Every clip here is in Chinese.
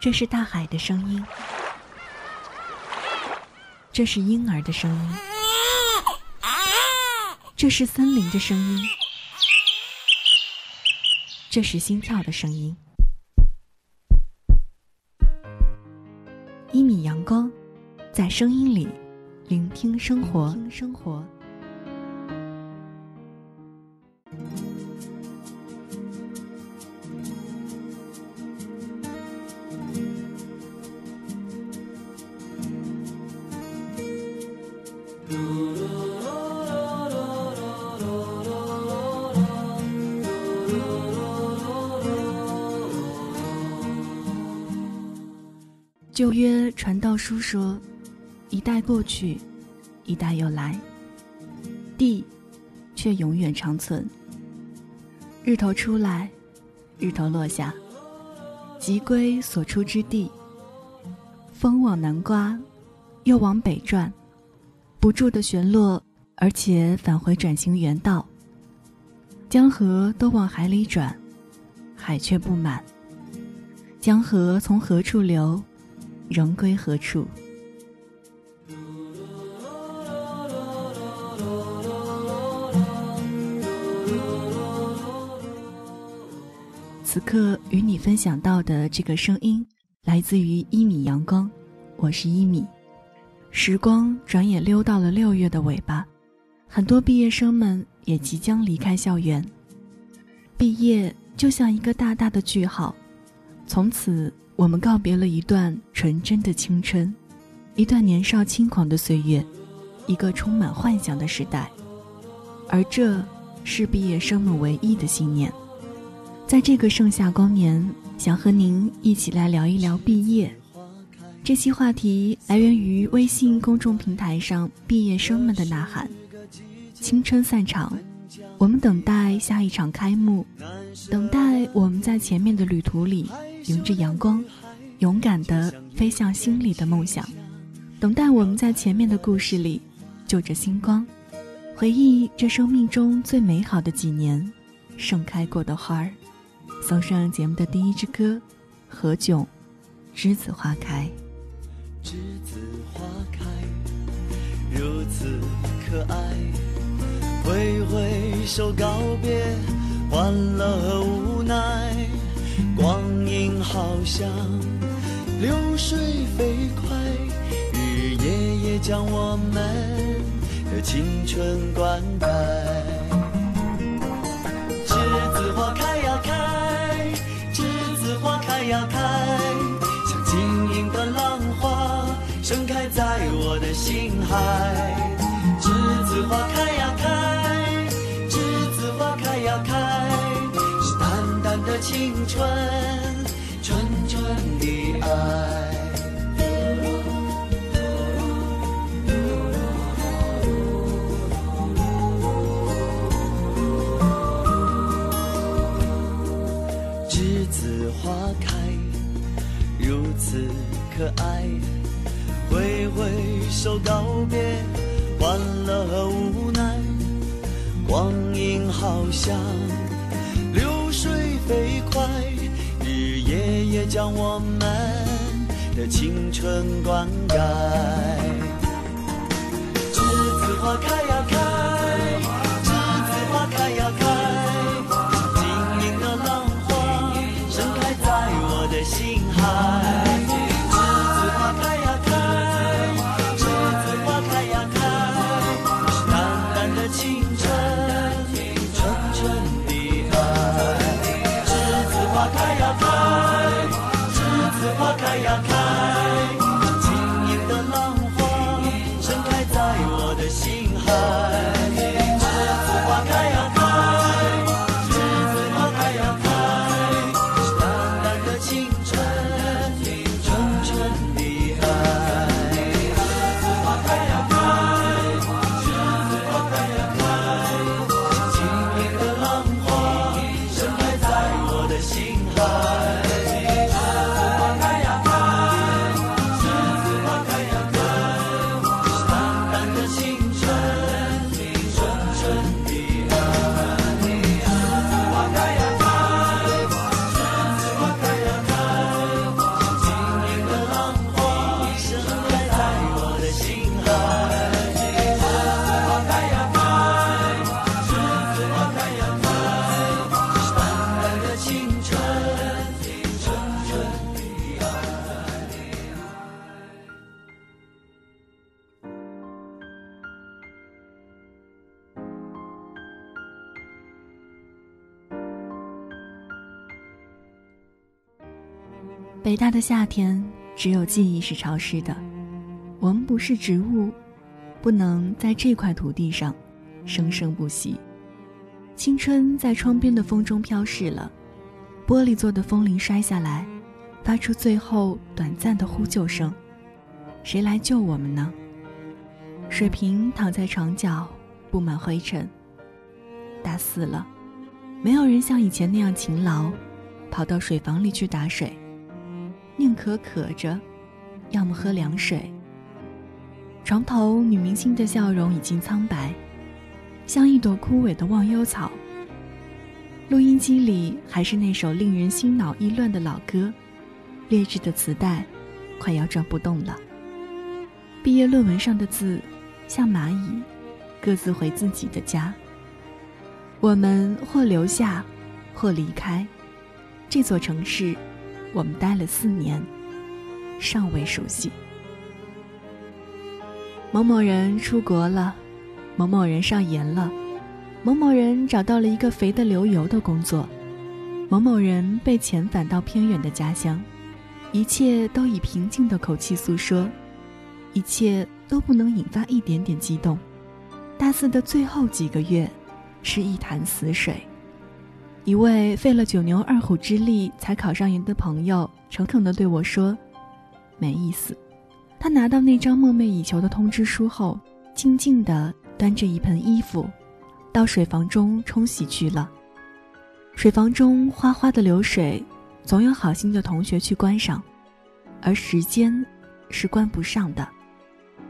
这是大海的声音，这是婴儿的声音，这是森林的声音，这是心跳的声音。一米阳光，在声音里聆听生活。生活。旧约传道书说：“一代过去，一代又来，地却永远长存。日头出来，日头落下，即归所出之地。风往南刮，又往北转，不住的旋落，而且返回转型原道。江河都往海里转，海却不满。江河从何处流？”仍归何处？此刻与你分享到的这个声音，来自于一米阳光，我是一米。时光转眼溜到了六月的尾巴，很多毕业生们也即将离开校园。毕业就像一个大大的句号，从此。我们告别了一段纯真的青春，一段年少轻狂的岁月，一个充满幻想的时代，而这是毕业生们唯一的信念。在这个盛夏光年，想和您一起来聊一聊毕业。这期话题来源于微信公众平台上毕业生们的呐喊：青春散场，我们等待下一场开幕，等待我们在前面的旅途里。迎着阳光，勇敢地飞向心里的梦想，等待我们在前面的故事里，就着星光，回忆这生命中最美好的几年，盛开过的花儿。送上节目的第一支歌，何炅，《栀子花开》。栀子花开，如此可爱，挥挥手告别，欢乐和无奈。光阴好像流水飞快，日日夜夜将我们的青春灌溉。栀子花开呀开，栀子花开呀开，像晶莹的浪花盛开在我的心海。青春，纯纯的爱。栀子花开，如此可爱。挥挥手告别，欢乐和无奈。光阴好像。飞快，日夜夜将我们的青春灌溉。栀子花开呀开，夏天，只有记忆是潮湿的。我们不是植物，不能在这块土地上生生不息。青春在窗边的风中飘逝了，玻璃做的风铃摔下来，发出最后短暂的呼救声。谁来救我们呢？水瓶躺在床角，布满灰尘。大四了，没有人像以前那样勤劳，跑到水房里去打水。宁可渴着，要么喝凉水。床头女明星的笑容已经苍白，像一朵枯萎的忘忧草。录音机里还是那首令人心脑意乱的老歌，劣质的磁带快要转不动了。毕业论文上的字，像蚂蚁，各自回自己的家。我们或留下，或离开这座城市。我们待了四年，尚未熟悉。某某人出国了，某某人上研了，某某人找到了一个肥得流油的工作，某某人被遣返到偏远的家乡，一切都以平静的口气诉说，一切都不能引发一点点激动。大四的最后几个月，是一潭死水。一位费了九牛二虎之力才考上研的朋友，诚恳地对我说：“没意思。”他拿到那张梦寐以求的通知书后，静静地端着一盆衣服，到水房中冲洗去了。水房中哗哗的流水，总有好心的同学去关上，而时间是关不上的。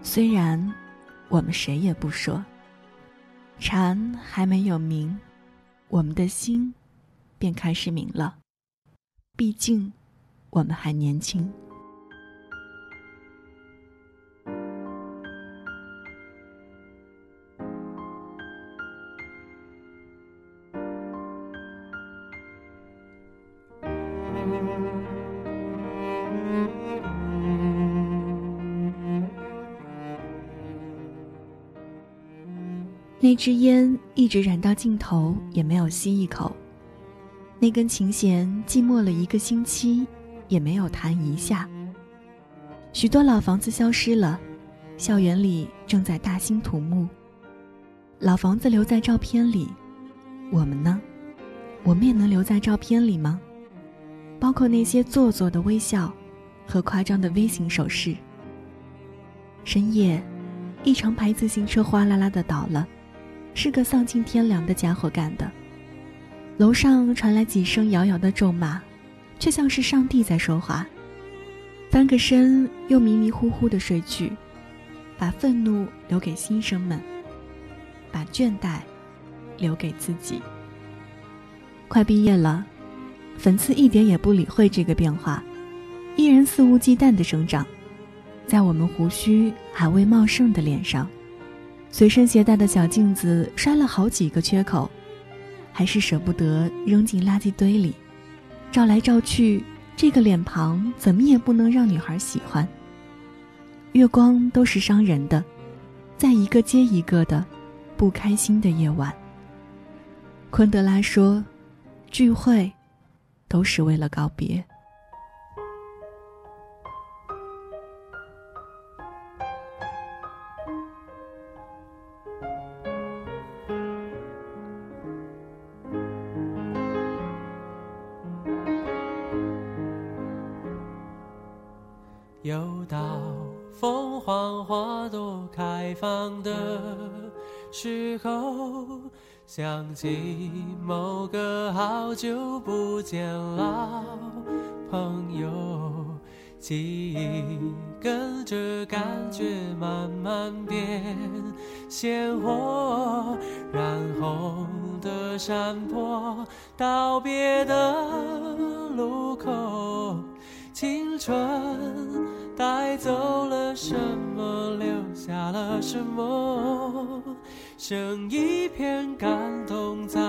虽然我们谁也不说，蝉还没有鸣，我们的心。便开始明了，毕竟我们还年轻。那支烟一直燃到尽头，也没有吸一口。那根琴弦寂寞了一个星期，也没有弹一下。许多老房子消失了，校园里正在大兴土木。老房子留在照片里，我们呢？我们也能留在照片里吗？包括那些做作的微笑和夸张的微型手势。深夜，一长排自行车哗啦啦的倒了，是个丧尽天良的家伙干的。楼上传来几声遥遥的咒骂，却像是上帝在说话。翻个身，又迷迷糊糊的睡去，把愤怒留给新生们，把倦怠留给自己。快毕业了，粉刺一点也不理会这个变化，依然肆无忌惮的生长，在我们胡须还未茂盛的脸上。随身携带的小镜子摔了好几个缺口。还是舍不得扔进垃圾堆里，照来照去，这个脸庞怎么也不能让女孩喜欢。月光都是伤人的，在一个接一个的不开心的夜晚。昆德拉说：“聚会，都是为了告别。”想起某个好久不见老朋友，记忆跟着感觉慢慢变鲜活，染红的山坡，道别的路口，青春。带走了什么，留下了什么？剩一片感动在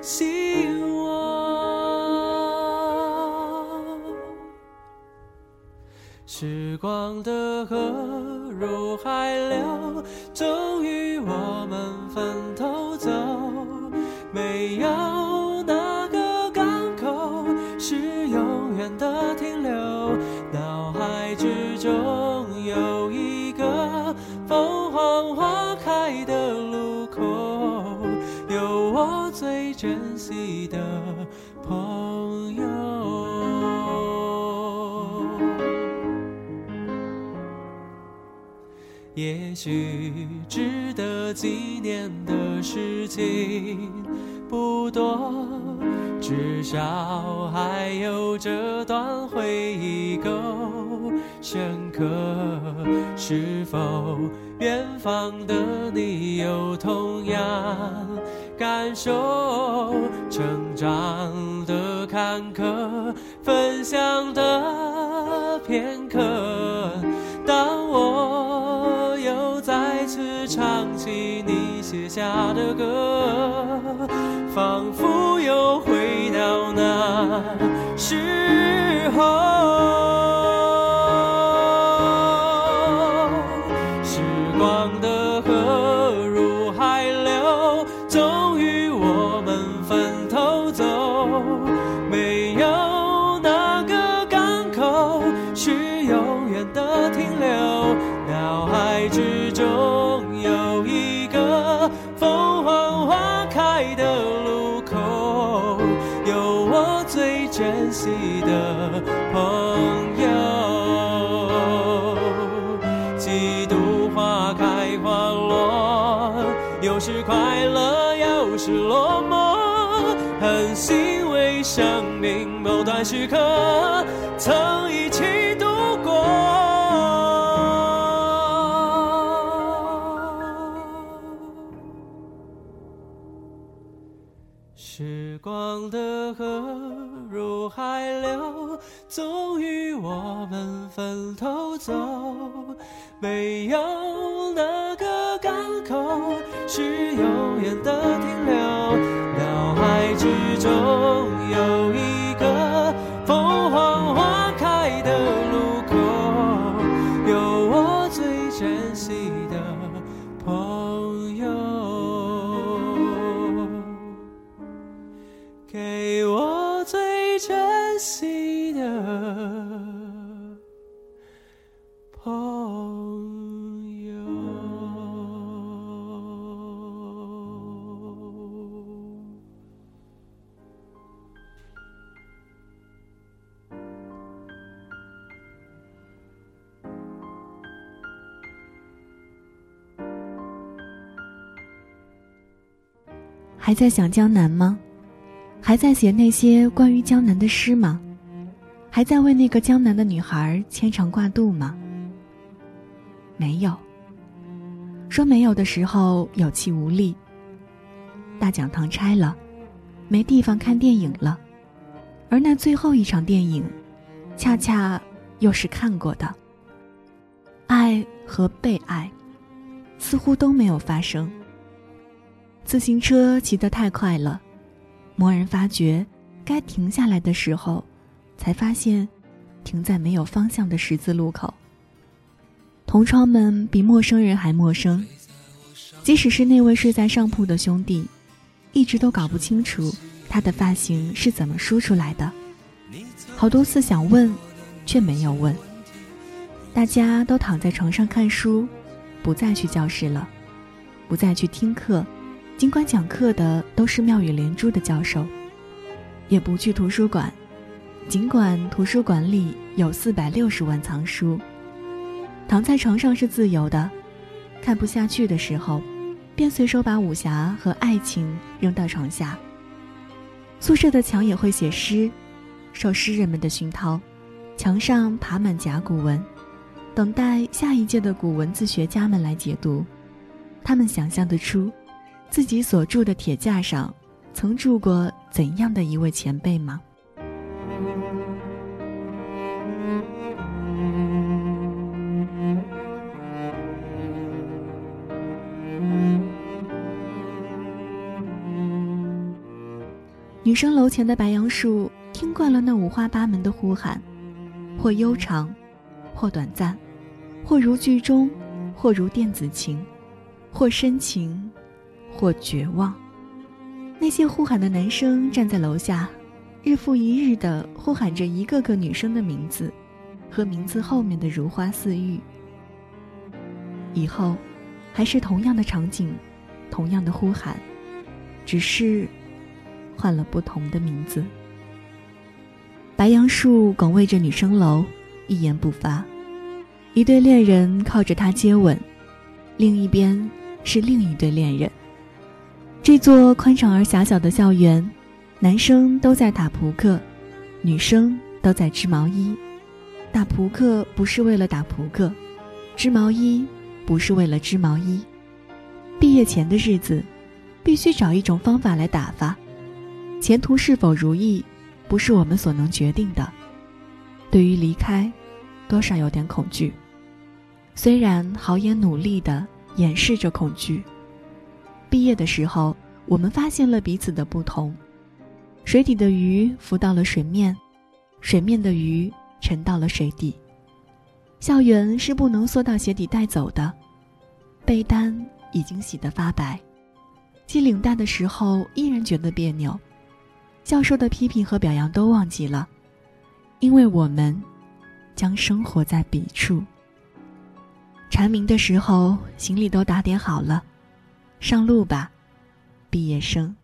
心窝。时光的河入海流，终于我们分头走。没有哪个港口是永远。的停留珍惜的朋友。也许值得纪念的事情不多，至少还有这段回忆够深刻。是否远方的你有同样感受？成长的坎坷，分享的片刻。当我又再次唱起你写下的歌，仿佛又回到那时段时刻曾一起度过。时光的河入海流，终于我们分头走。没有哪个港口是永远的停留。脑海之中有一还在想江南吗？还在写那些关于江南的诗吗？还在为那个江南的女孩牵肠挂肚吗？没有。说没有的时候有气无力。大讲堂拆了，没地方看电影了，而那最后一场电影，恰恰又是看过的。爱和被爱，似乎都没有发生。自行车骑得太快了。蓦然发觉，该停下来的时候，才发现，停在没有方向的十字路口。同窗们比陌生人还陌生，即使是那位睡在上铺的兄弟，一直都搞不清楚他的发型是怎么梳出来的。好多次想问，却没有问。大家都躺在床上看书，不再去教室了，不再去听课。尽管讲课的都是妙语连珠的教授，也不去图书馆。尽管图书馆里有四百六十万藏书，躺在床上是自由的。看不下去的时候，便随手把武侠和爱情扔到床下。宿舍的墙也会写诗，受诗人们的熏陶，墙上爬满甲骨文，等待下一届的古文字学家们来解读。他们想象得出。自己所住的铁架上，曾住过怎样的一位前辈吗？女生楼前的白杨树，听惯了那五花八门的呼喊，或悠长，或短暂，或如剧中，或如电子琴，或深情。或绝望，那些呼喊的男生站在楼下，日复一日地呼喊着一个个女生的名字，和名字后面的如花似玉。以后，还是同样的场景，同样的呼喊，只是换了不同的名字。白杨树拱卫着女生楼，一言不发。一对恋人靠着他接吻，另一边是另一对恋人。这座宽敞而狭小的校园，男生都在打扑克，女生都在织毛衣。打扑克不是为了打扑克，织毛衣不是为了织毛衣。毕业前的日子，必须找一种方法来打发。前途是否如意，不是我们所能决定的。对于离开，多少有点恐惧。虽然好也努力的掩饰着恐惧。毕业的时候，我们发现了彼此的不同。水底的鱼浮到了水面，水面的鱼沉到了水底。校园是不能缩到鞋底带走的。被单已经洗得发白，系领带的时候依然觉得别扭。教授的批评和表扬都忘记了，因为我们将生活在彼处。蝉鸣的时候，行李都打点好了。上路吧，毕业生。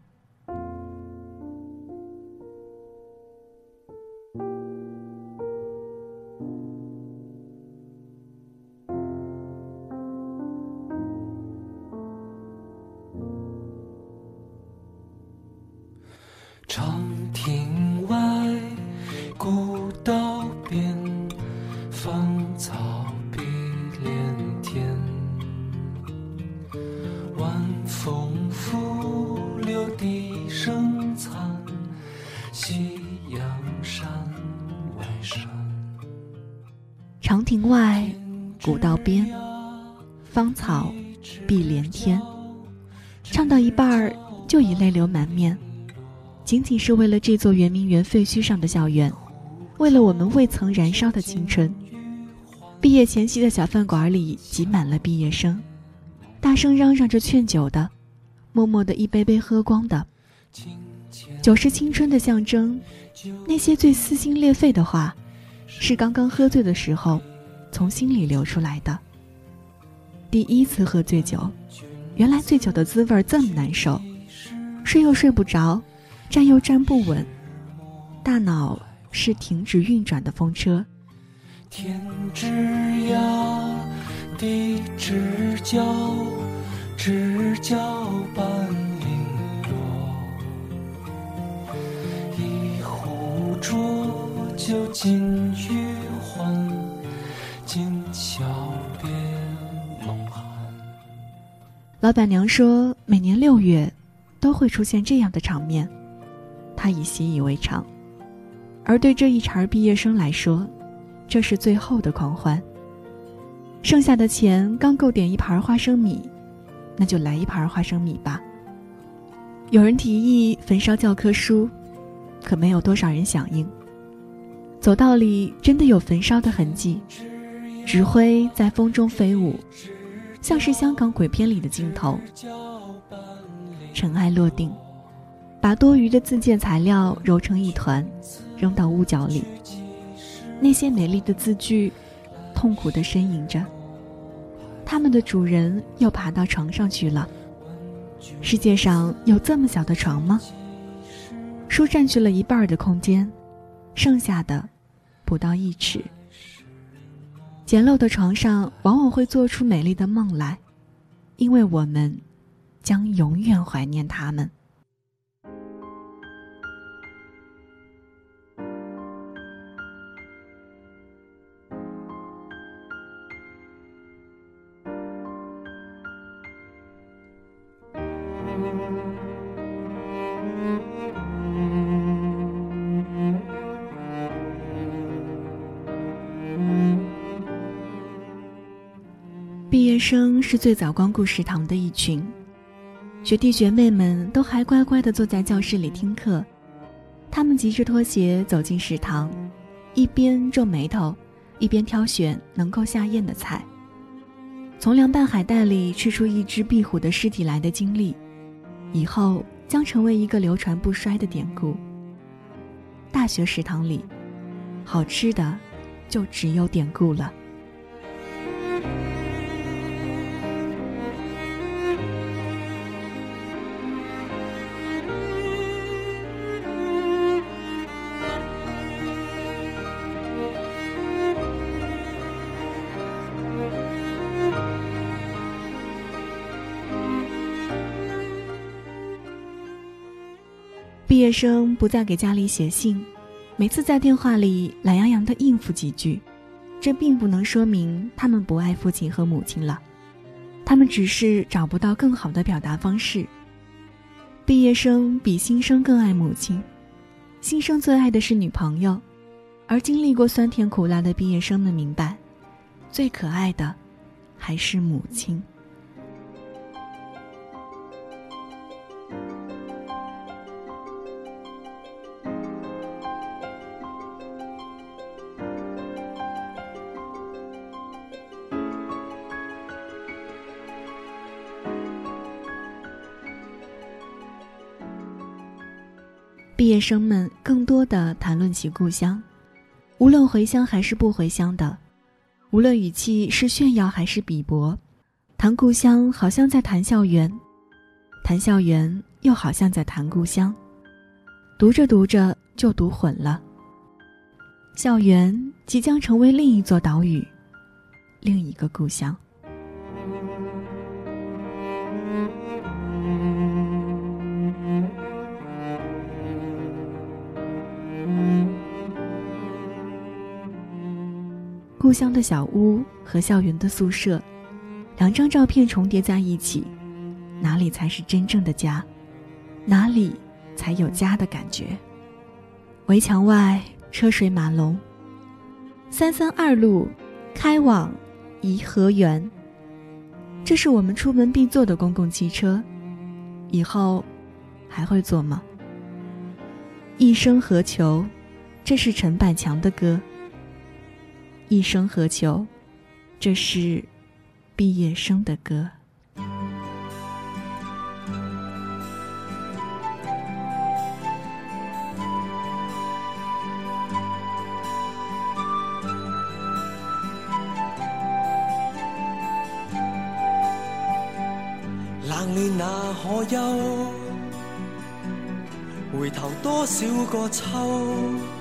芳草碧连天。唱到一半儿就已泪流满面，仅仅是为了这座圆明园废墟上的校园，为了我们未曾燃烧的青春。毕业前夕的小饭馆里挤满了毕业生，大声嚷嚷着劝酒的，默默的一杯杯喝光的。酒是青春的象征，那些最撕心裂肺的话。是刚刚喝醉的时候，从心里流出来的。第一次喝醉酒，原来醉酒的滋味这么难受，睡又睡不着，站又站不稳，大脑是停止运转的风车。天之涯，地之角，知交半零落，一壶浊。酒尽余欢，今宵老板娘说，每年六月都会出现这样的场面，她已习以为常。而对这一茬毕业生来说，这是最后的狂欢。剩下的钱刚够点一盘花生米，那就来一盘花生米吧。有人提议焚烧教科书，可没有多少人响应。走道里真的有焚烧的痕迹，纸灰在风中飞舞，像是香港鬼片里的镜头。尘埃落定，把多余的自建材料揉成一团，扔到屋角里。那些美丽的字句，痛苦地呻吟着。他们的主人又爬到床上去了。世界上有这么小的床吗？书占据了一半的空间，剩下的。不到一尺，简陋的床上往往会做出美丽的梦来，因为我们将永远怀念他们。生是最早光顾食堂的一群，学弟学妹们都还乖乖地坐在教室里听课，他们急着脱鞋走进食堂，一边皱眉头，一边挑选能够下咽的菜。从凉拌海带里吃出一只壁虎的尸体来的经历，以后将成为一个流传不衰的典故。大学食堂里，好吃的就只有典故了。生不再给家里写信，每次在电话里懒洋洋的应付几句，这并不能说明他们不爱父亲和母亲了，他们只是找不到更好的表达方式。毕业生比新生更爱母亲，新生最爱的是女朋友，而经历过酸甜苦辣的毕业生们明白，最可爱的还是母亲。业生们更多的谈论起故乡，无论回乡还是不回乡的，无论语气是炫耀还是鄙薄，谈故乡好像在谈校园，谈校园又好像在谈故乡，读着读着就读混了。校园即将成为另一座岛屿，另一个故乡。乡的小屋和校园的宿舍，两张照片重叠在一起，哪里才是真正的家？哪里才有家的感觉？围墙外车水马龙，三三二路开往颐和园。这是我们出门必坐的公共汽车，以后还会坐吗？一生何求？这是陈百强的歌。一生何求？这是毕业生的歌。冷暖哪可休？回头多少个秋？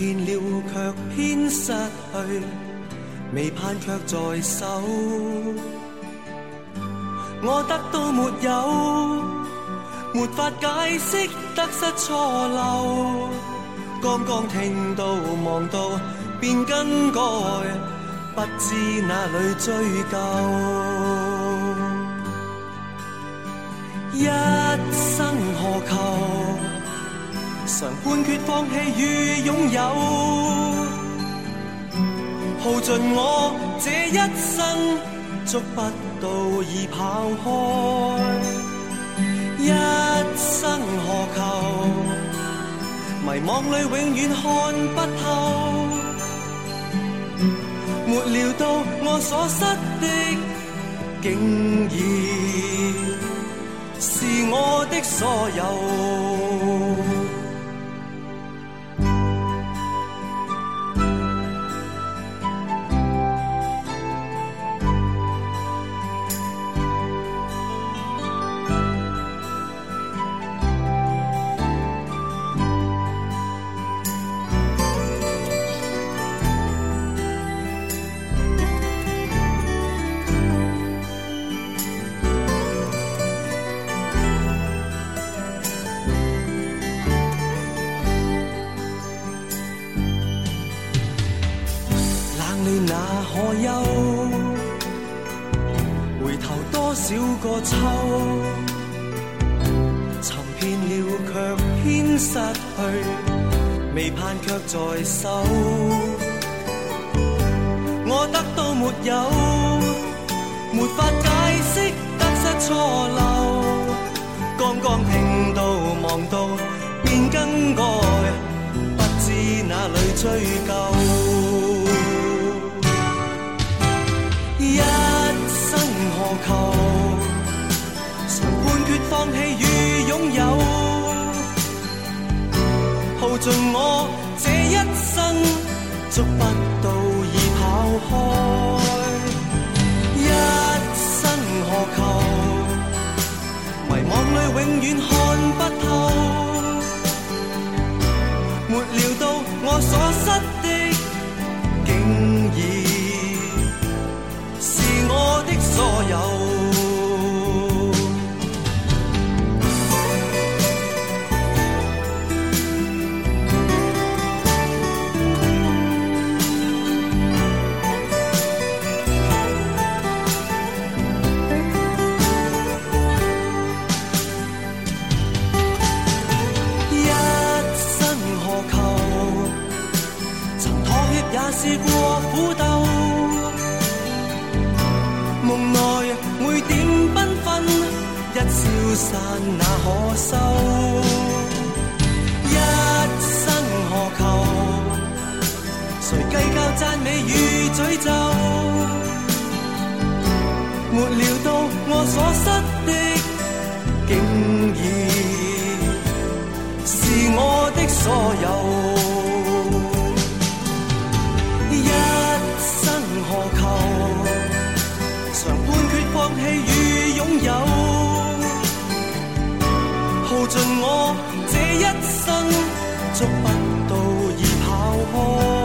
寻遍了却偏失去，未盼却在手。我得到没有？没法解释得失错漏。刚刚听到望到便更改，不知哪里追究。一生何求？常判决放弃与拥有，耗尽我这一生，捉不到已跑开。一生何求？迷惘里永远看不透，没料到我所失的，竟然是我的所有。每点缤纷，一消散那可收？一生何求？谁计较赞美与诅咒？没料到我所失的，竟已。是我的所有。我这一生，捉不到已跑开。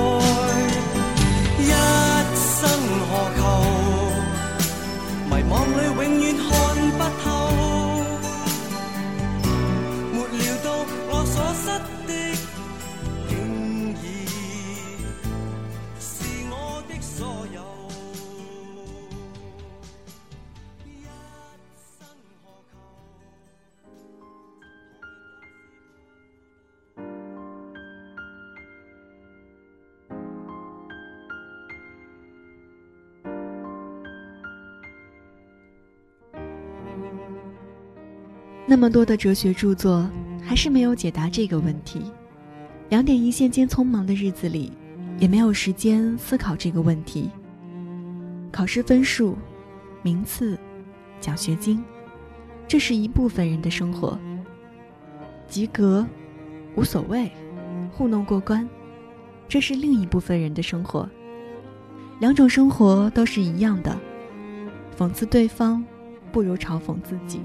那么多的哲学著作，还是没有解答这个问题。两点一线间匆忙的日子里，也没有时间思考这个问题。考试分数、名次、奖学金，这是一部分人的生活。及格，无所谓，糊弄过关，这是另一部分人的生活。两种生活都是一样的，讽刺对方，不如嘲讽自己。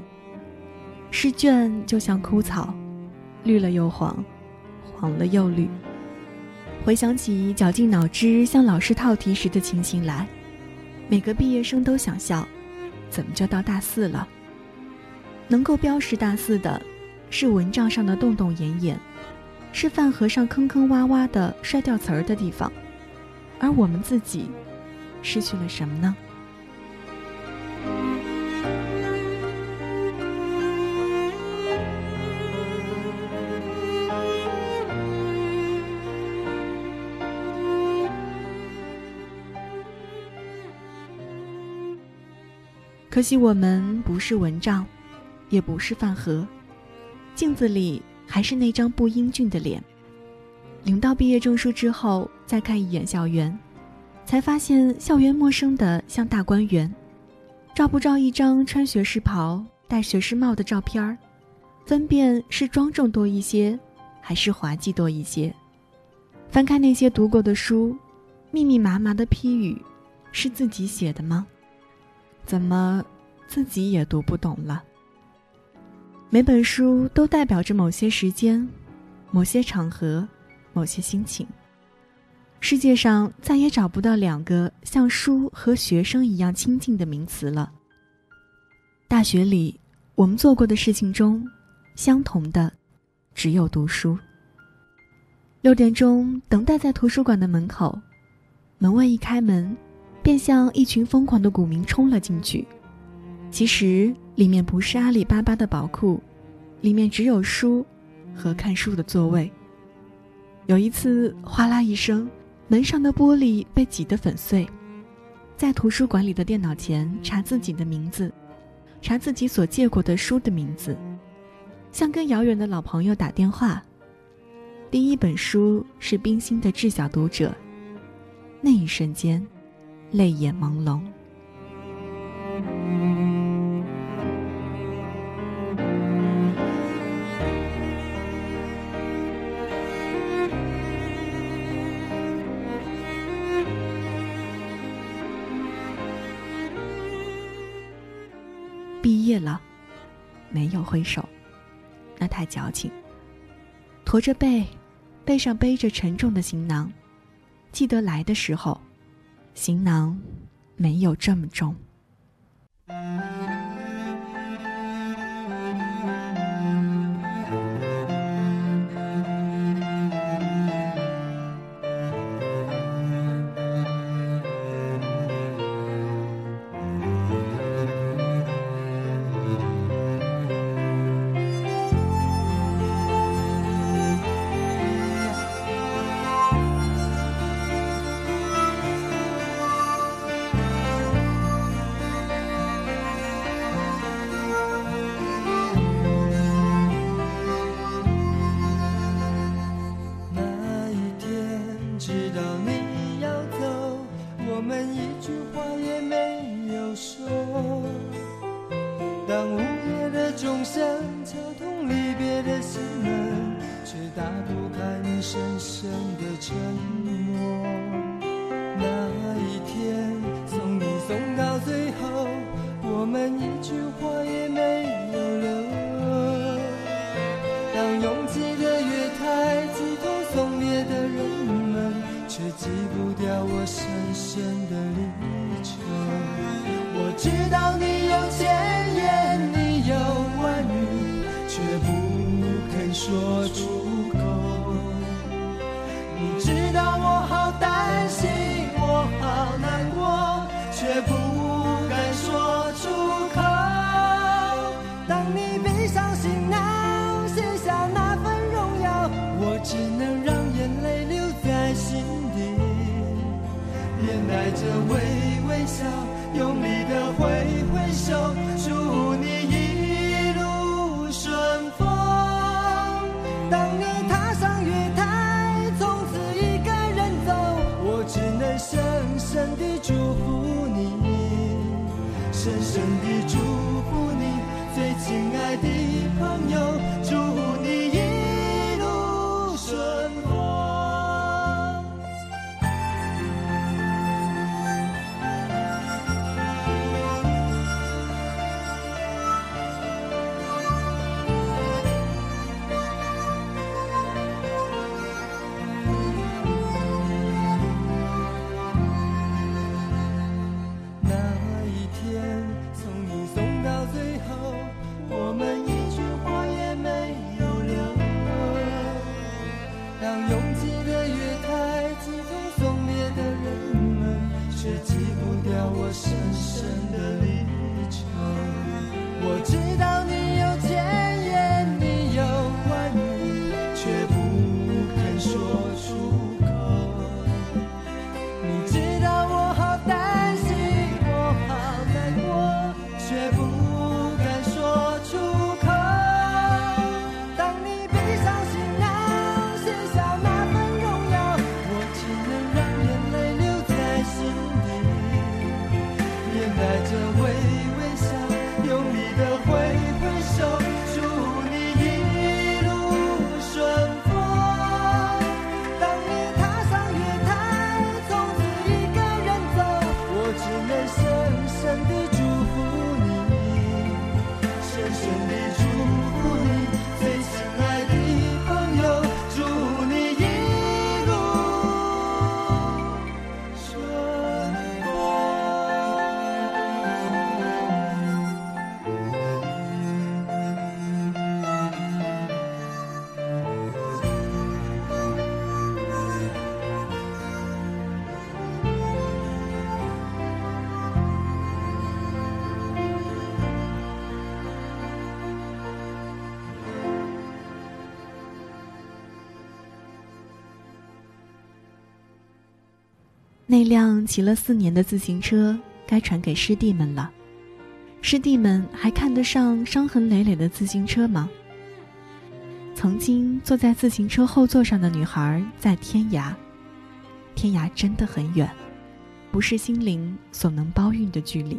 试卷就像枯草，绿了又黄，黄了又绿。回想起绞尽脑汁向老师套题时的情形来，每个毕业生都想笑：怎么就到大四了？能够标识大四的，是蚊帐上的洞洞眼眼，是饭盒上坑坑洼洼的摔掉词儿的地方，而我们自己，失去了什么呢？可惜我们不是蚊帐，也不是饭盒，镜子里还是那张不英俊的脸。领到毕业证书之后，再看一眼校园，才发现校园陌生的像大观园。照不照一张穿学士袍、戴学士帽的照片儿，分辨是庄重多一些，还是滑稽多一些。翻开那些读过的书，密密麻麻的批语，是自己写的吗？怎么，自己也读不懂了？每本书都代表着某些时间、某些场合、某些心情。世界上再也找不到两个像书和学生一样亲近的名词了。大学里，我们做过的事情中，相同的只有读书。六点钟，等待在图书馆的门口，门卫一开门。便像一群疯狂的股民冲了进去。其实里面不是阿里巴巴的宝库，里面只有书和看书的座位。有一次，哗啦一声，门上的玻璃被挤得粉碎。在图书馆里的电脑前查自己的名字，查自己所借过的书的名字，像跟遥远的老朋友打电话。第一本书是冰心的《致小读者》。那一瞬间。泪眼朦胧。毕业了没有挥手。那太矫情。驼着背背上背着沉重的行囊记得来的时候行囊没有这么重。那辆骑了四年的自行车该传给师弟们了。师弟们还看得上伤痕累累的自行车吗？曾经坐在自行车后座上的女孩在天涯，天涯真的很远，不是心灵所能包运的距离。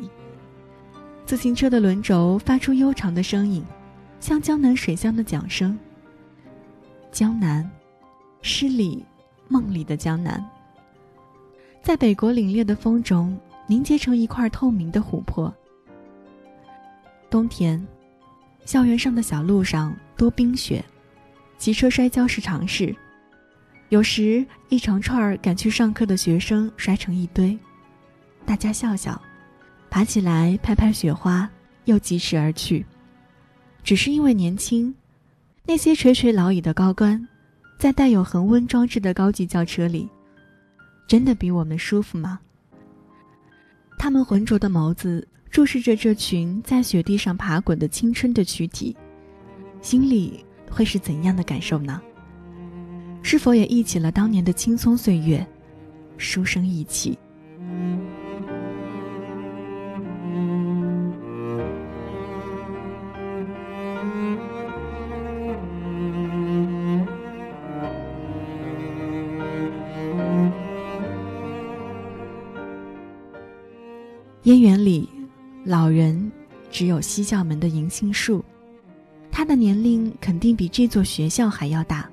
自行车的轮轴发出悠长的声音，像江南水乡的桨声。江南，诗里梦里的江南。在北国凛冽的风中凝结成一块透明的琥珀。冬天，校园上的小路上多冰雪，骑车摔跤是常事。有时一长串赶去上课的学生摔成一堆，大家笑笑，爬起来拍拍雪花，又疾驰而去。只是因为年轻，那些垂垂老矣的高官，在带有恒温装置的高级轿车里，真的比我们舒服吗？他们浑浊的眸子注视着这群在雪地上爬滚的青春的躯体，心里会是怎样的感受呢？是否也忆起了当年的青葱岁月，书生意气？燕园里，老人只有西教门的银杏树，他的年龄肯定比这座学校还要大。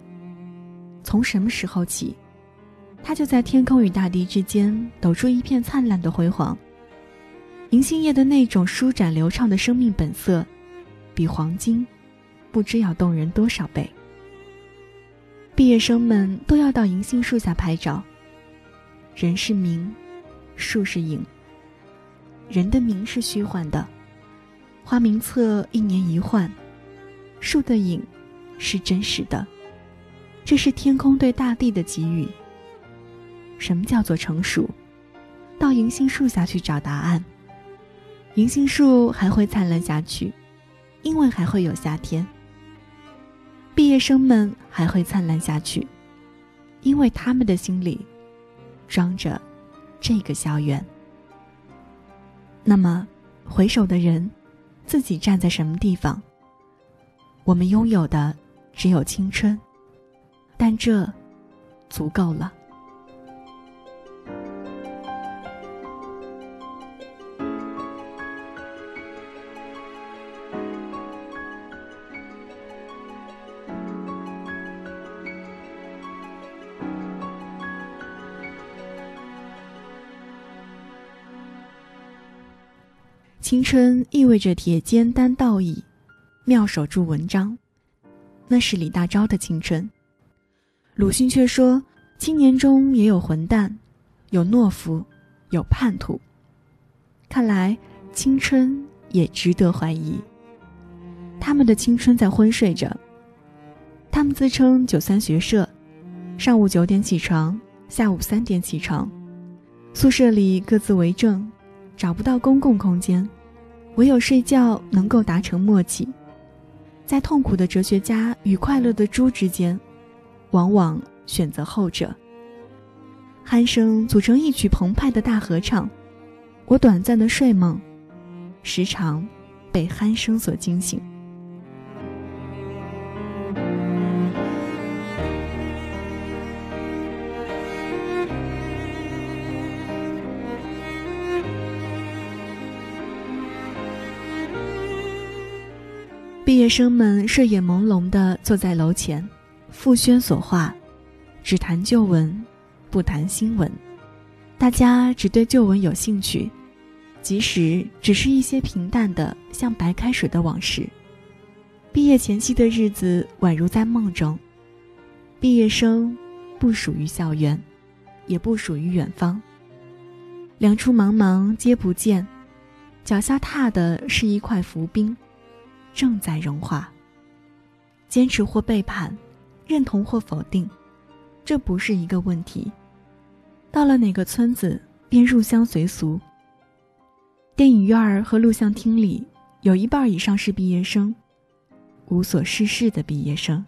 从什么时候起，他就在天空与大地之间抖出一片灿烂的辉煌。银杏叶的那种舒展流畅的生命本色，比黄金不知要动人多少倍。毕业生们都要到银杏树下拍照。人是名，树是影。人的名是虚幻的，花名册一年一换，树的影是真实的。这是天空对大地的给予。什么叫做成熟？到银杏树下去找答案。银杏树还会灿烂下去，因为还会有夏天。毕业生们还会灿烂下去，因为他们的心里装着这个校园。那么，回首的人，自己站在什么地方？我们拥有的只有青春。但这足够了。青春意味着铁肩担道义，妙手著文章，那是李大钊的青春。鲁迅却说：“青年中也有混蛋，有懦夫，有叛徒。”看来青春也值得怀疑。他们的青春在昏睡着。他们自称九三学社，上午九点起床，下午三点起床，宿舍里各自为政，找不到公共空间，唯有睡觉能够达成默契。在痛苦的哲学家与快乐的猪之间。往往选择后者。鼾声组成一曲澎湃的大合唱，我短暂的睡梦，时常被鼾声所惊醒。毕业生们睡眼朦胧地坐在楼前。复宣所画，只谈旧闻，不谈新闻。大家只对旧闻有兴趣，即使只是一些平淡的像白开水的往事。毕业前夕的日子宛如在梦中。毕业生不属于校园，也不属于远方。两处茫茫皆不见，脚下踏的是一块浮冰，正在融化。坚持或背叛。认同或否定，这不是一个问题。到了哪个村子，便入乡随俗。电影院儿和录像厅里，有一半以上是毕业生，无所事事的毕业生。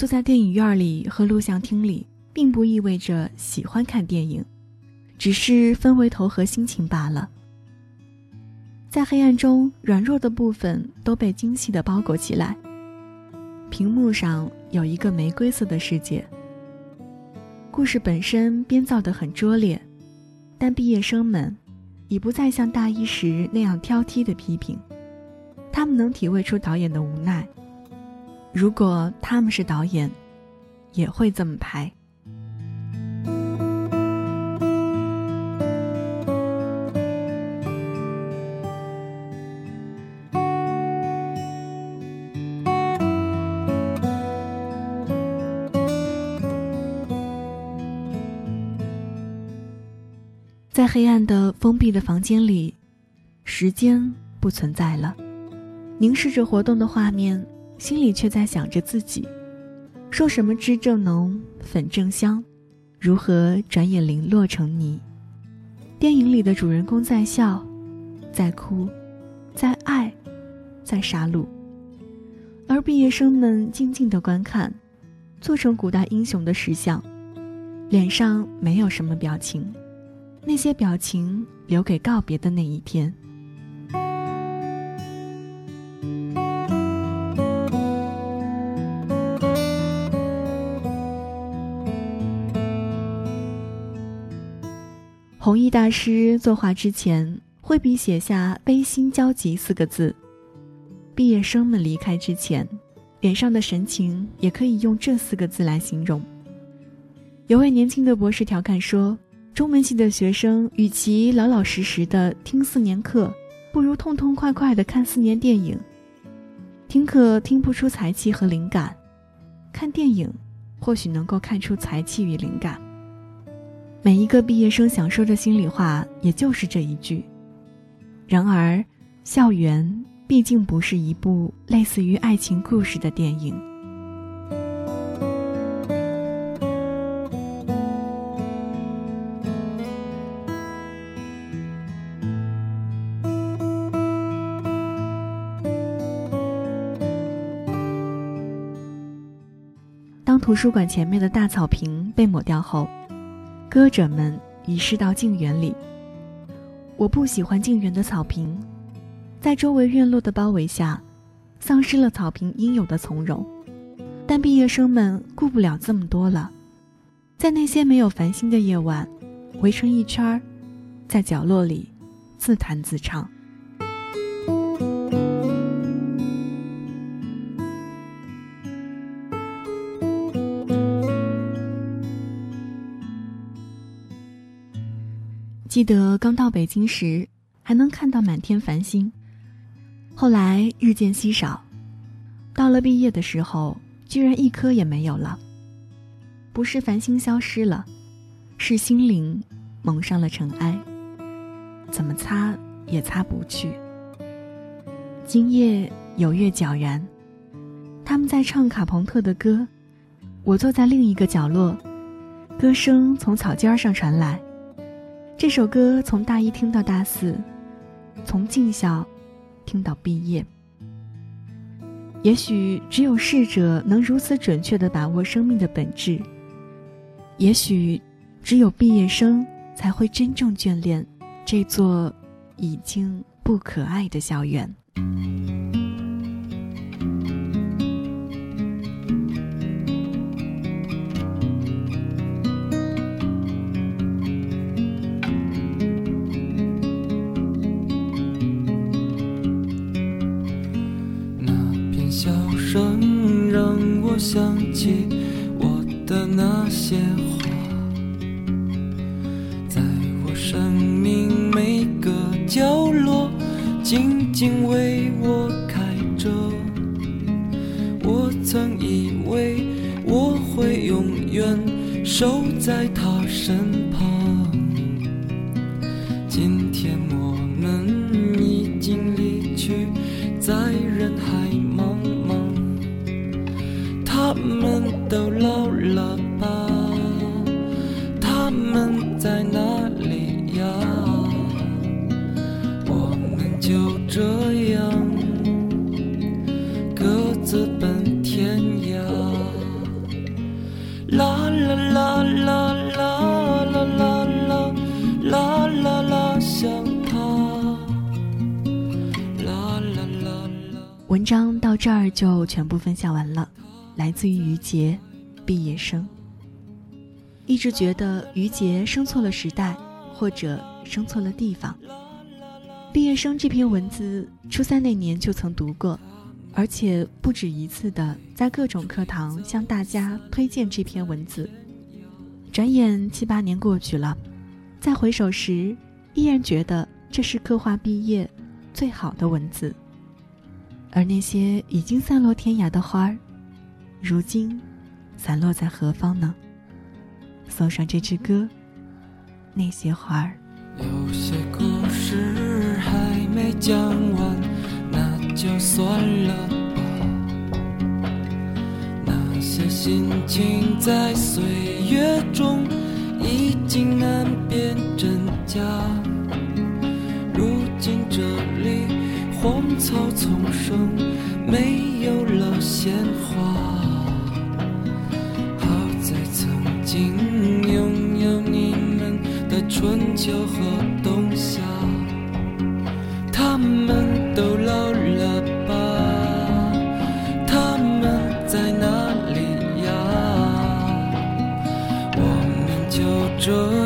坐在电影院里和录像厅里，并不意味着喜欢看电影，只是氛围投和心情罢了。在黑暗中，软弱的部分都被精细的包裹起来。屏幕上有一个玫瑰色的世界。故事本身编造的很拙劣，但毕业生们已不再像大一时那样挑剔的批评，他们能体味出导演的无奈。如果他们是导演，也会这么拍。在黑暗的封闭的房间里，时间不存在了。凝视着活动的画面，心里却在想着自己：说什么脂正浓，粉正香，如何转眼零落成泥？电影里的主人公在笑，在哭，在爱，在杀戮，而毕业生们静静的观看，做成古代英雄的石像，脸上没有什么表情。那些表情留给告别的那一天。弘毅大师作画之前，挥笔写下“悲心交集”四个字。毕业生们离开之前，脸上的神情也可以用这四个字来形容。有位年轻的博士调侃说。中文系的学生，与其老老实实的听四年课，不如痛痛快快的看四年电影。听课听不出才气和灵感，看电影，或许能够看出才气与灵感。每一个毕业生想说的心里话，也就是这一句。然而，校园毕竟不是一部类似于爱情故事的电影。当图书馆前面的大草坪被抹掉后，歌者们遗失到静园里。我不喜欢静园的草坪，在周围院落的包围下，丧失了草坪应有的从容。但毕业生们顾不了这么多了，在那些没有繁星的夜晚，围成一圈儿，在角落里自弹自唱。记得刚到北京时，还能看到满天繁星。后来日渐稀少，到了毕业的时候，居然一颗也没有了。不是繁星消失了，是心灵蒙上了尘埃，怎么擦也擦不去。今夜有月皎然，他们在唱卡朋特的歌，我坐在另一个角落，歌声从草尖上传来。这首歌从大一听到大四，从进校听到毕业。也许只有逝者能如此准确地把握生命的本质。也许只有毕业生才会真正眷恋这座已经不可爱的校园。想起我的那些花，在我生命每个角落静静为我开着。我曾以为我会永远守在他就全部分享完了。来自于于杰，毕业生。一直觉得于杰生错了时代，或者生错了地方。毕业生这篇文字，初三那年就曾读过，而且不止一次的在各种课堂向大家推荐这篇文字。转眼七八年过去了，再回首时，依然觉得这是刻画毕业最好的文字。而那些已经散落天涯的花儿，如今散落在何方呢？送上这支歌，那些花儿。有些故事还没讲完，那就算了吧。那些心情在岁月中已经难辨真假。如今这里荒草丛生，没有了鲜花。好在曾经拥有你们的春秋和冬夏，他们都老了吧？他们在哪里呀？我们就这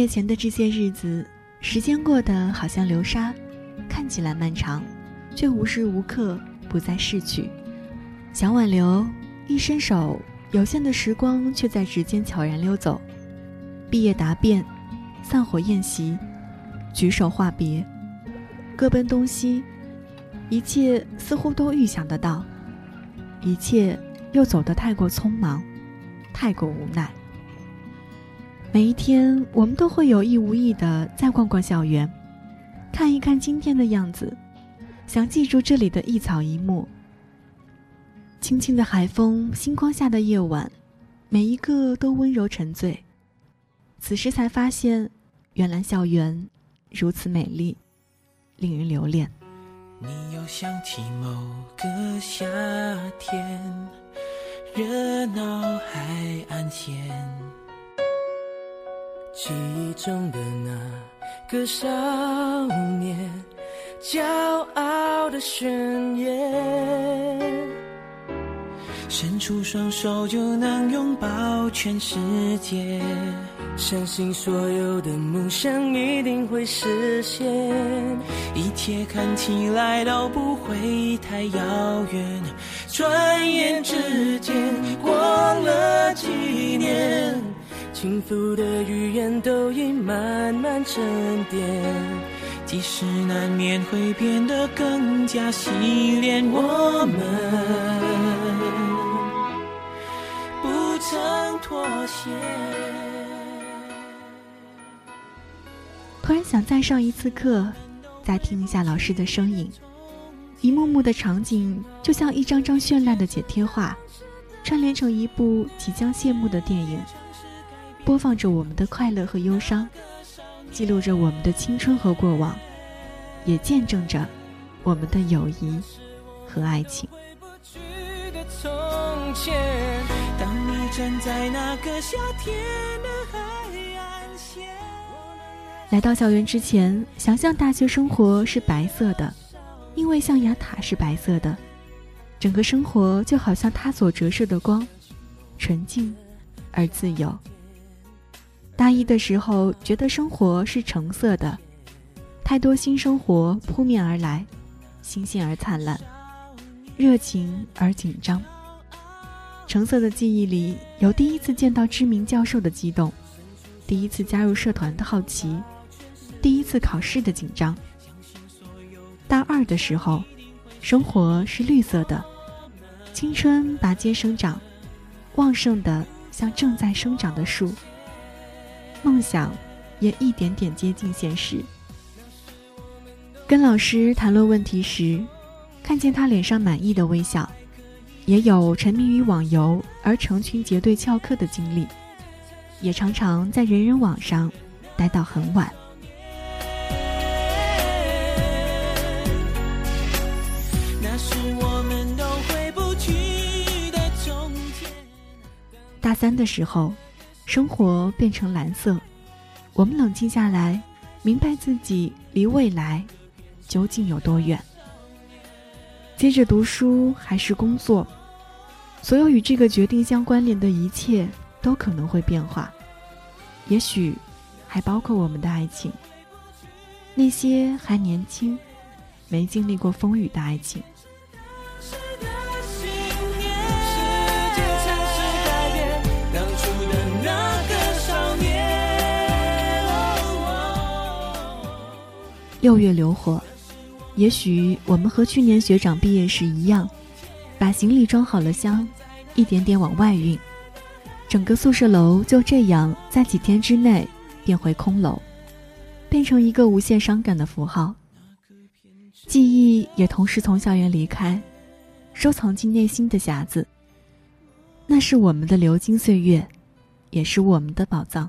毕业前的这些日子，时间过得好像流沙，看起来漫长，却无时无刻不在逝去。想挽留，一伸手，有限的时光却在指尖悄然溜走。毕业答辩，散伙宴席，举手话别，各奔东西，一切似乎都预想得到，一切又走得太过匆忙，太过无奈。每一天，我们都会有意无意的再逛逛校园，看一看今天的样子，想记住这里的一草一木。轻轻的海风，星光下的夜晚，每一个都温柔沉醉。此时才发现，原来校园如此美丽，令人留恋。你又想起某个夏天，热闹海岸线，记忆中的那个少年，骄傲的宣言，伸出双手就能拥抱全世界，相信所有的梦想一定会实现，一切看起来都不会太遥远。转眼之间过了几年，轻浮的语言都已慢慢沉淀，即使难免会变得更加洗练，我们不曾妥协。突然想再上一次课，再听一下老师的声音。一幕幕的场景就像一张张绚烂的剪贴画，串联成一部即将谢幕的电影，播放着我们的快乐和忧伤，记录着我们的青春和过往，也见证着我们的友谊和爱情。从前，当你站在那个夏天的海岸线，来到校园之前，想象大学生活是白色的，因为象牙塔是白色的，整个生活就好像它所折射的光，纯净而自由。大一的时候，觉得生活是橙色的，太多新生活扑面而来，新鲜而灿烂，热情而紧张。橙色的记忆里有第一次见到知名教授的激动，第一次加入社团的好奇，第一次考试的紧张。大二的时候，生活是绿色的，青春拔尖生长，旺盛的像正在生长的树。梦想也一点点接近现实。跟老师谈论问题时，看见他脸上满意的微笑，也有沉迷于网游而成群结队翘课的经历，也常常在人人网上待到很晚。大三的时候。生活变成蓝色，我们冷静下来，明白自己离未来究竟有多远。接着读书还是工作，所有与这个决定相关联的一切都可能会变化，也许还包括我们的爱情。那些还年轻、没经历过风雨的爱情。六月流火，也许我们和去年学长毕业时一样，把行李装好了箱，一点点往外运，整个宿舍楼就这样在几天之内变回空楼，变成一个无限伤感的符号。记忆也同时从校园离开，收藏进内心的匣子。那是我们的流金岁月，也是我们的宝藏。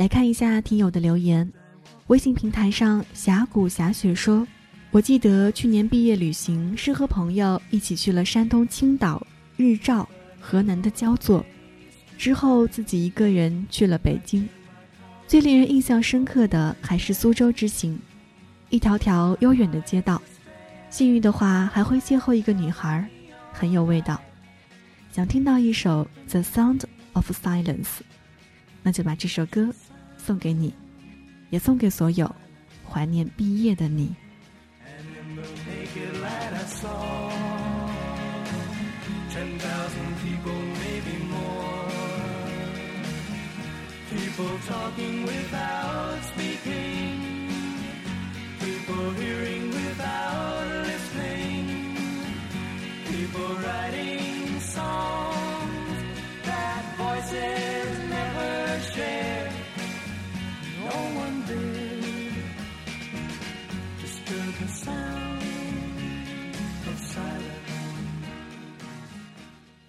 来看一下听友的留言，微信平台上峡谷霞雪说：“我记得去年毕业旅行是和朋友一起去了山东青岛、日照、河南的焦作，之后自己一个人去了北京。最令人印象深刻的还是苏州之行，一条条悠远的街道，幸运的话还会邂逅一个女孩，很有味道。想听到一首《The Sound of Silence》，那就把这首歌。”送给你，也送给所有怀念毕业的你。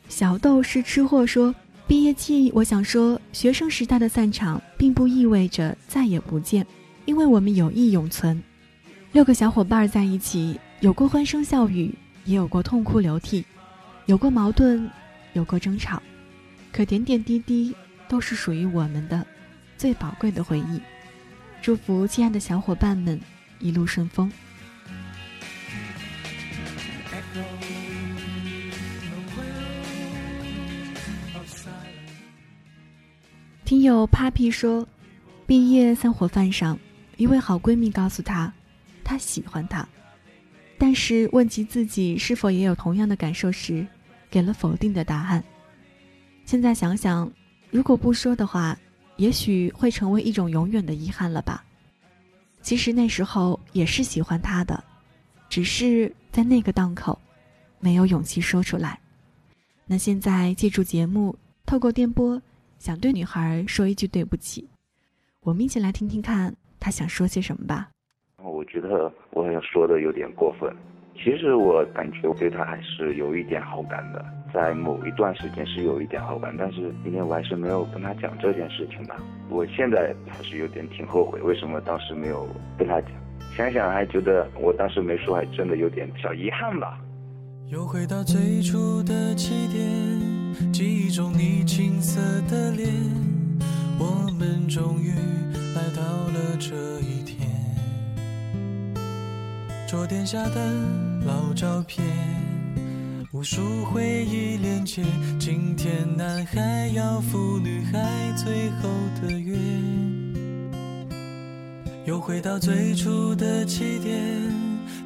小豆是吃货，说毕业季，我想说，学生时代的散场，并不意味着再也不见，因为我们友谊永存。六个小伙伴在一起，有过欢声笑语，也有过痛哭流涕，有过矛盾，有过争吵，可点点滴滴都是属于我们的。最宝贵的回忆。祝福亲爱的小伙伴们一路顺风。听友 Papi 说，毕业散伙饭上，一位好闺蜜告诉她，她喜欢他，但是问及自己是否也有同样的感受时，给了否定的答案。现在想想，如果不说的话，也许会成为一种永远的遗憾了吧。其实那时候也是喜欢他的，只是在那个档口，没有勇气说出来。那现在借助节目，透过电波。想对女孩说一句对不起。我们一起来听听看他想说些什么吧。我觉得我好像说的有点过分。其实我感觉我对他还是有一点好感的，在某一段时间是有一点好感，但是今天我还是没有跟他讲这件事情吧。我现在还是有点挺后悔，为什么当时没有跟他讲？想想还觉得我当时没说，还真的有点小遗憾吧。又回到最初的起点，记忆中你青涩的脸，我们终于来到了这一天。桌垫下的老照片，无数回忆连接。今天男孩要赴女孩最后的约，又回到最初的起点，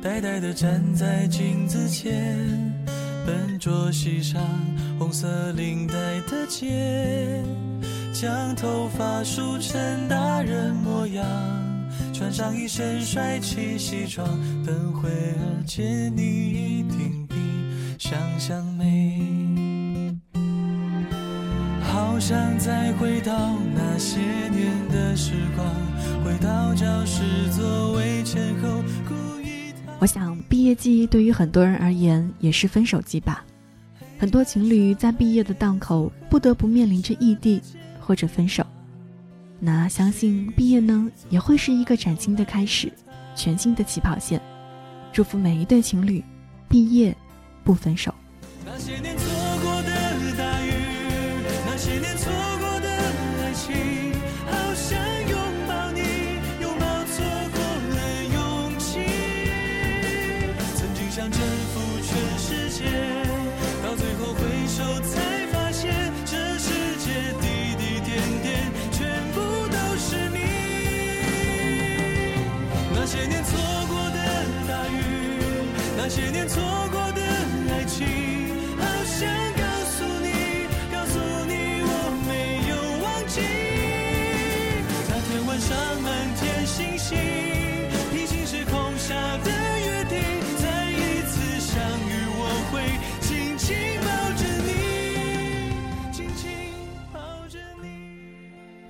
呆呆地站在镜子前，笨拙系上红色领带的结，将头发梳成大人模样。穿上一身帅气西装，等会儿见你一定比想象美。好想再回到那些年的时光，回到教室座位前后。故意。我想，毕业季对于很多人而言也是分手季吧。很多情侣在毕业的档口不得不面临着异地或者分手。那相信毕业呢，也会是一个崭新的开始，全新的起跑线。祝福每一对情侣，毕业不分手。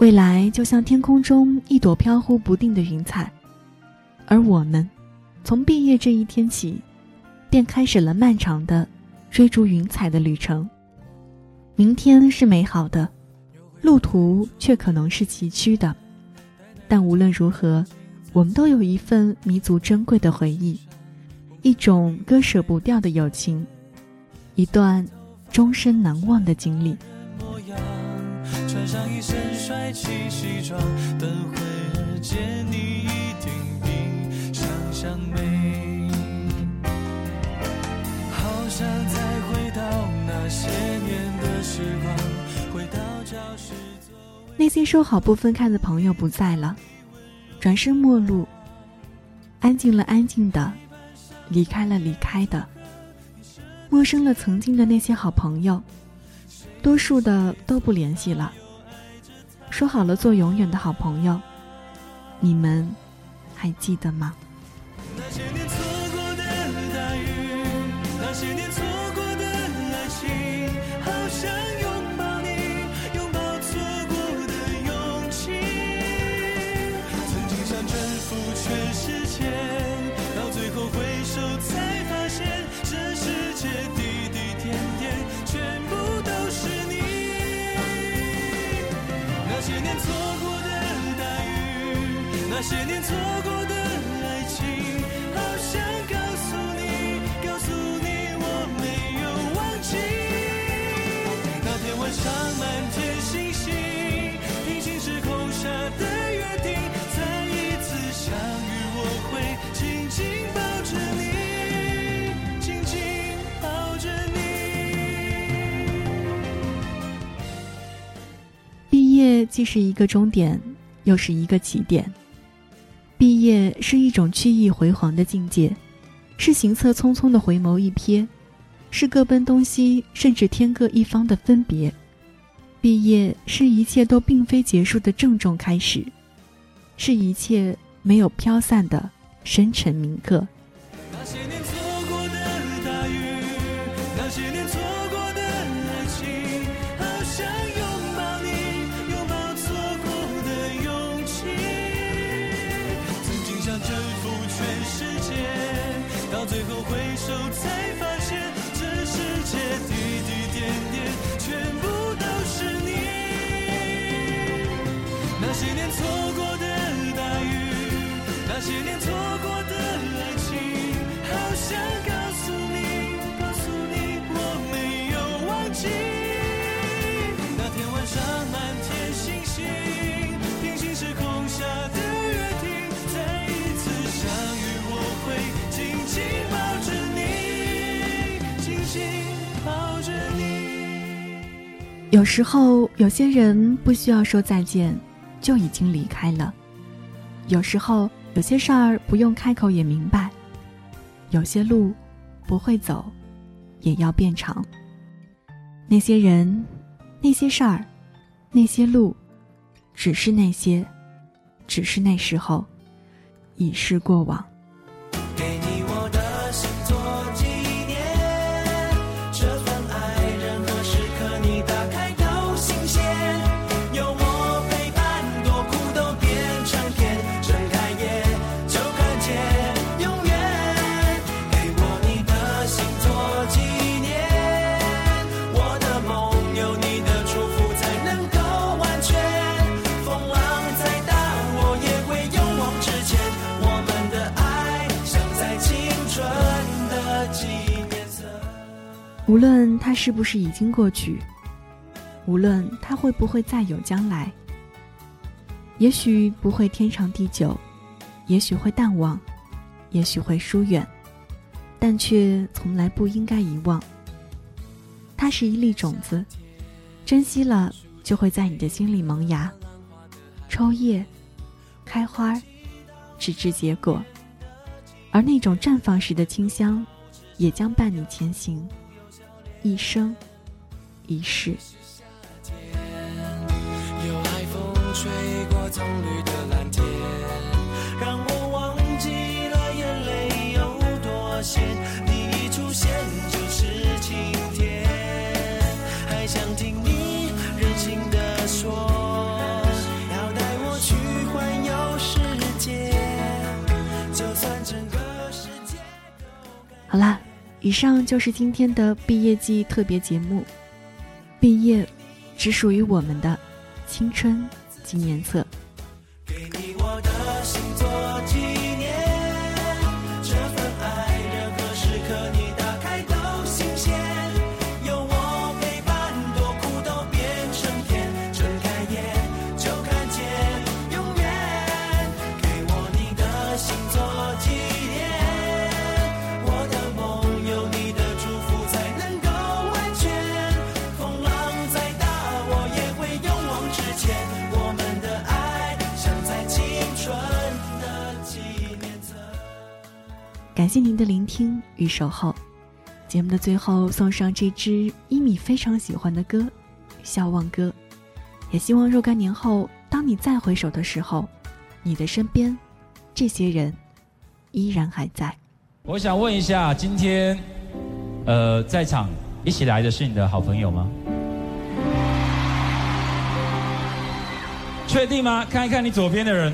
未来就像天空中一朵飘忽不定的云彩，而我们，从毕业这一天起，便开始了漫长的追逐云彩的旅程。明天是美好的，路途却可能是崎岖的，但无论如何，我们都有一份弥足珍贵的回忆，一种割舍不掉的友情，一段终身难忘的经历。穿上一身帅气西装，等会儿见你一定比想象美。好想再回到那些年的时光，回到教室座位。那些说好不分开的朋友不在了，转身陌路，安静了安静的，离开了离开的，陌生了曾经的那些好朋友，多数的都不联系了。说好了做永远的好朋友，你们还记得吗？那些年错过的大雨，那些年错过的爱情，好想毕业既是一个终点，又是一个起点。是一种去意回黄的境界，是行色匆匆的回眸一瞥，是各奔东西，甚至天各一方的分别。毕业是一切都并非结束的郑重开始，是一切没有飘散的深沉铭刻。那些年有时候，有些人不需要说再见，就已经离开了；有时候，有些事儿不用开口也明白；有些路不会走，也要变长。那些人，那些事儿，那些路，只是那些，只是那时候，已是过往。无论它是不是已经过去，无论它会不会再有将来，也许不会天长地久，也许会淡忘，也许会疏远，但却从来不应该遗忘。它是一粒种子，珍惜了就会在你的心里萌芽，抽叶，开花，直至结果，而那种绽放时的清香，也将伴你前行。一生一世。有海风吹过葱绿的蓝天，让我忘记了眼泪有多咸。你一出现就是晴天，还想听你任性的说，要带我去环游世界，就算整个世界都。好啦，以上就是今天的毕业季特别节目。毕业，只属于我们的青春纪念册。给你我的心谢您的聆听与守候。节目的最后送上这支一米非常喜欢的歌《笑忘歌》，也希望若干年后，当你再回首的时候，你的身边这些人依然还在。我想问一下，今天，呃，在场一起来的是你的好朋友吗？确定吗？看一看你左边的人，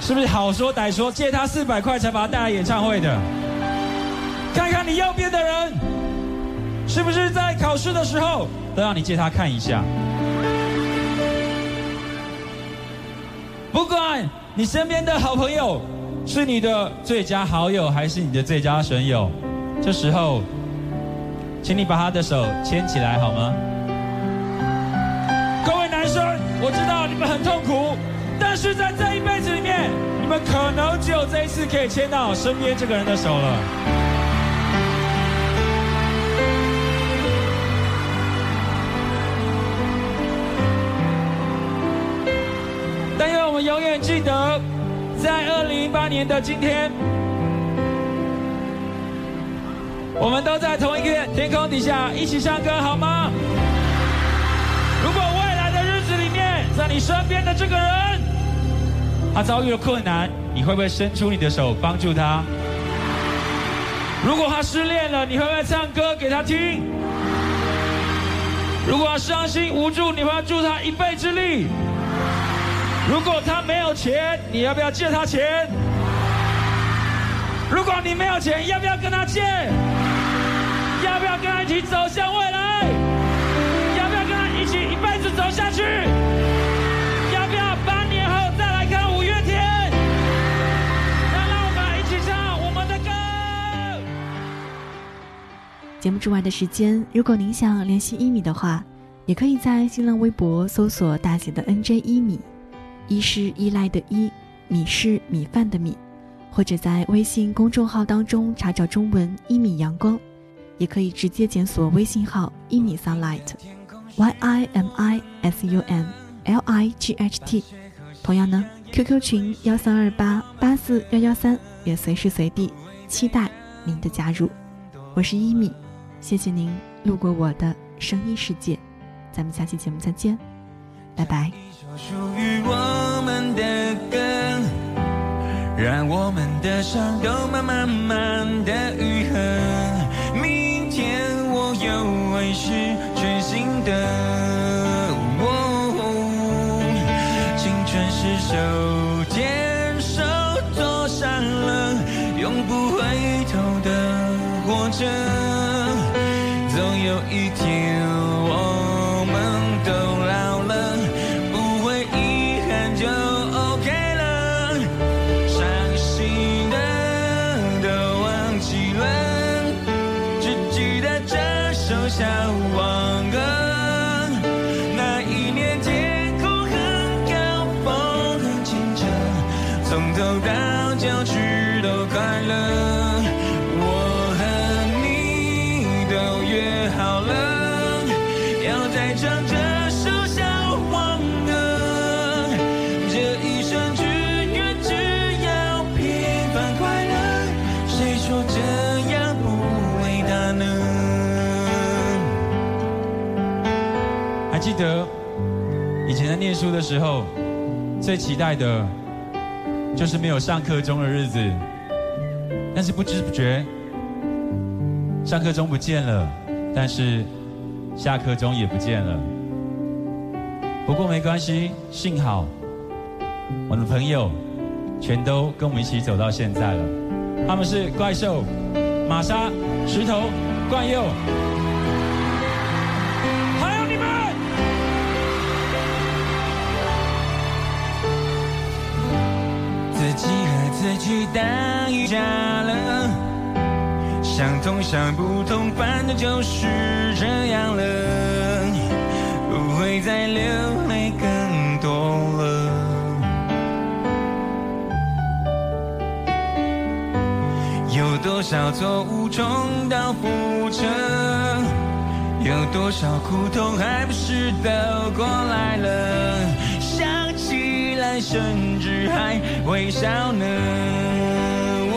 是不是好说歹说借他四百块才把他带来演唱会的？看看你右边的人，是不是在考试的时候都让你借他看一下？不管你身边的好朋友是你的最佳好友还是你的最佳损友，这时候，请你把他的手牵起来好吗？各位男生，我知道你们很痛苦，但是在这一辈子里面，你们可能只有这一次可以牵到身边这个人的手了。但愿我们永远记得，在二零一八年的今天，我们都在同一个天空底下一起唱歌，好吗？如果未来的日子里面，在你身边的这个人，他遭遇了困难，你会不会伸出你的手帮助他？如果他失恋了，你会不会唱歌给他听？如果他伤心无助，你会不会助他一臂之力？如果他没有钱，你要不要借他钱？如果你没有钱，要不要跟他借？要不要跟他一起走向未来？节目之外的时间，如果您想联系一米的话，也可以在新浪微博搜索大写的 NJ 一米，一是依赖的依，米是米饭的米，或者在微信公众号当中查找中文“一米阳光”，也可以直接检索微信号“一米 sunlight”，y i m i s u n l i g h t。同样呢，QQ 群幺三二八八四幺幺三也随时随地期待您的加入。我是一米，谢谢您路过我的声音世界，咱们下期节目再见，拜拜。属于我们的歌，让我们的伤都慢慢慢的愈合。明天我又会是全新的。青春是手牵手走上了永不回头的火车，有一天得以前在念书的时候，最期待的就是没有上课钟的日子，但是不知不觉，上课钟不见了，但是下课钟也不见了。不过没关系，幸好我的朋友全都跟我们一起走到现在了。他们是怪兽、玛莎、石头、冠佑，和自己打一架了，想通想不通，反正就是这样了，不会再流泪更多了。有多少错误重蹈覆辙？有多少苦痛还不是都过来了？甚至还微笑呢。哦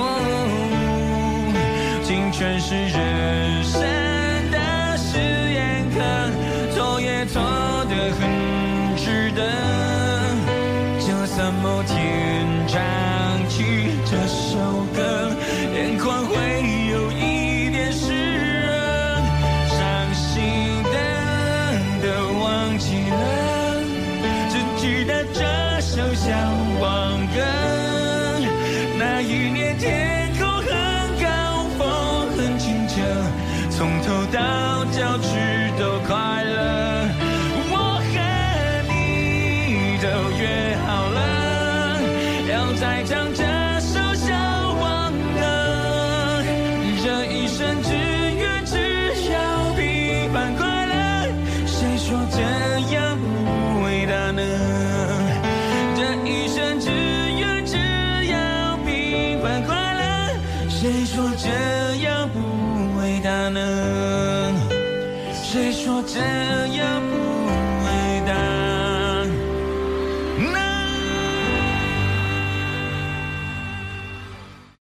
青春是人生的实验课，错也错得很值得。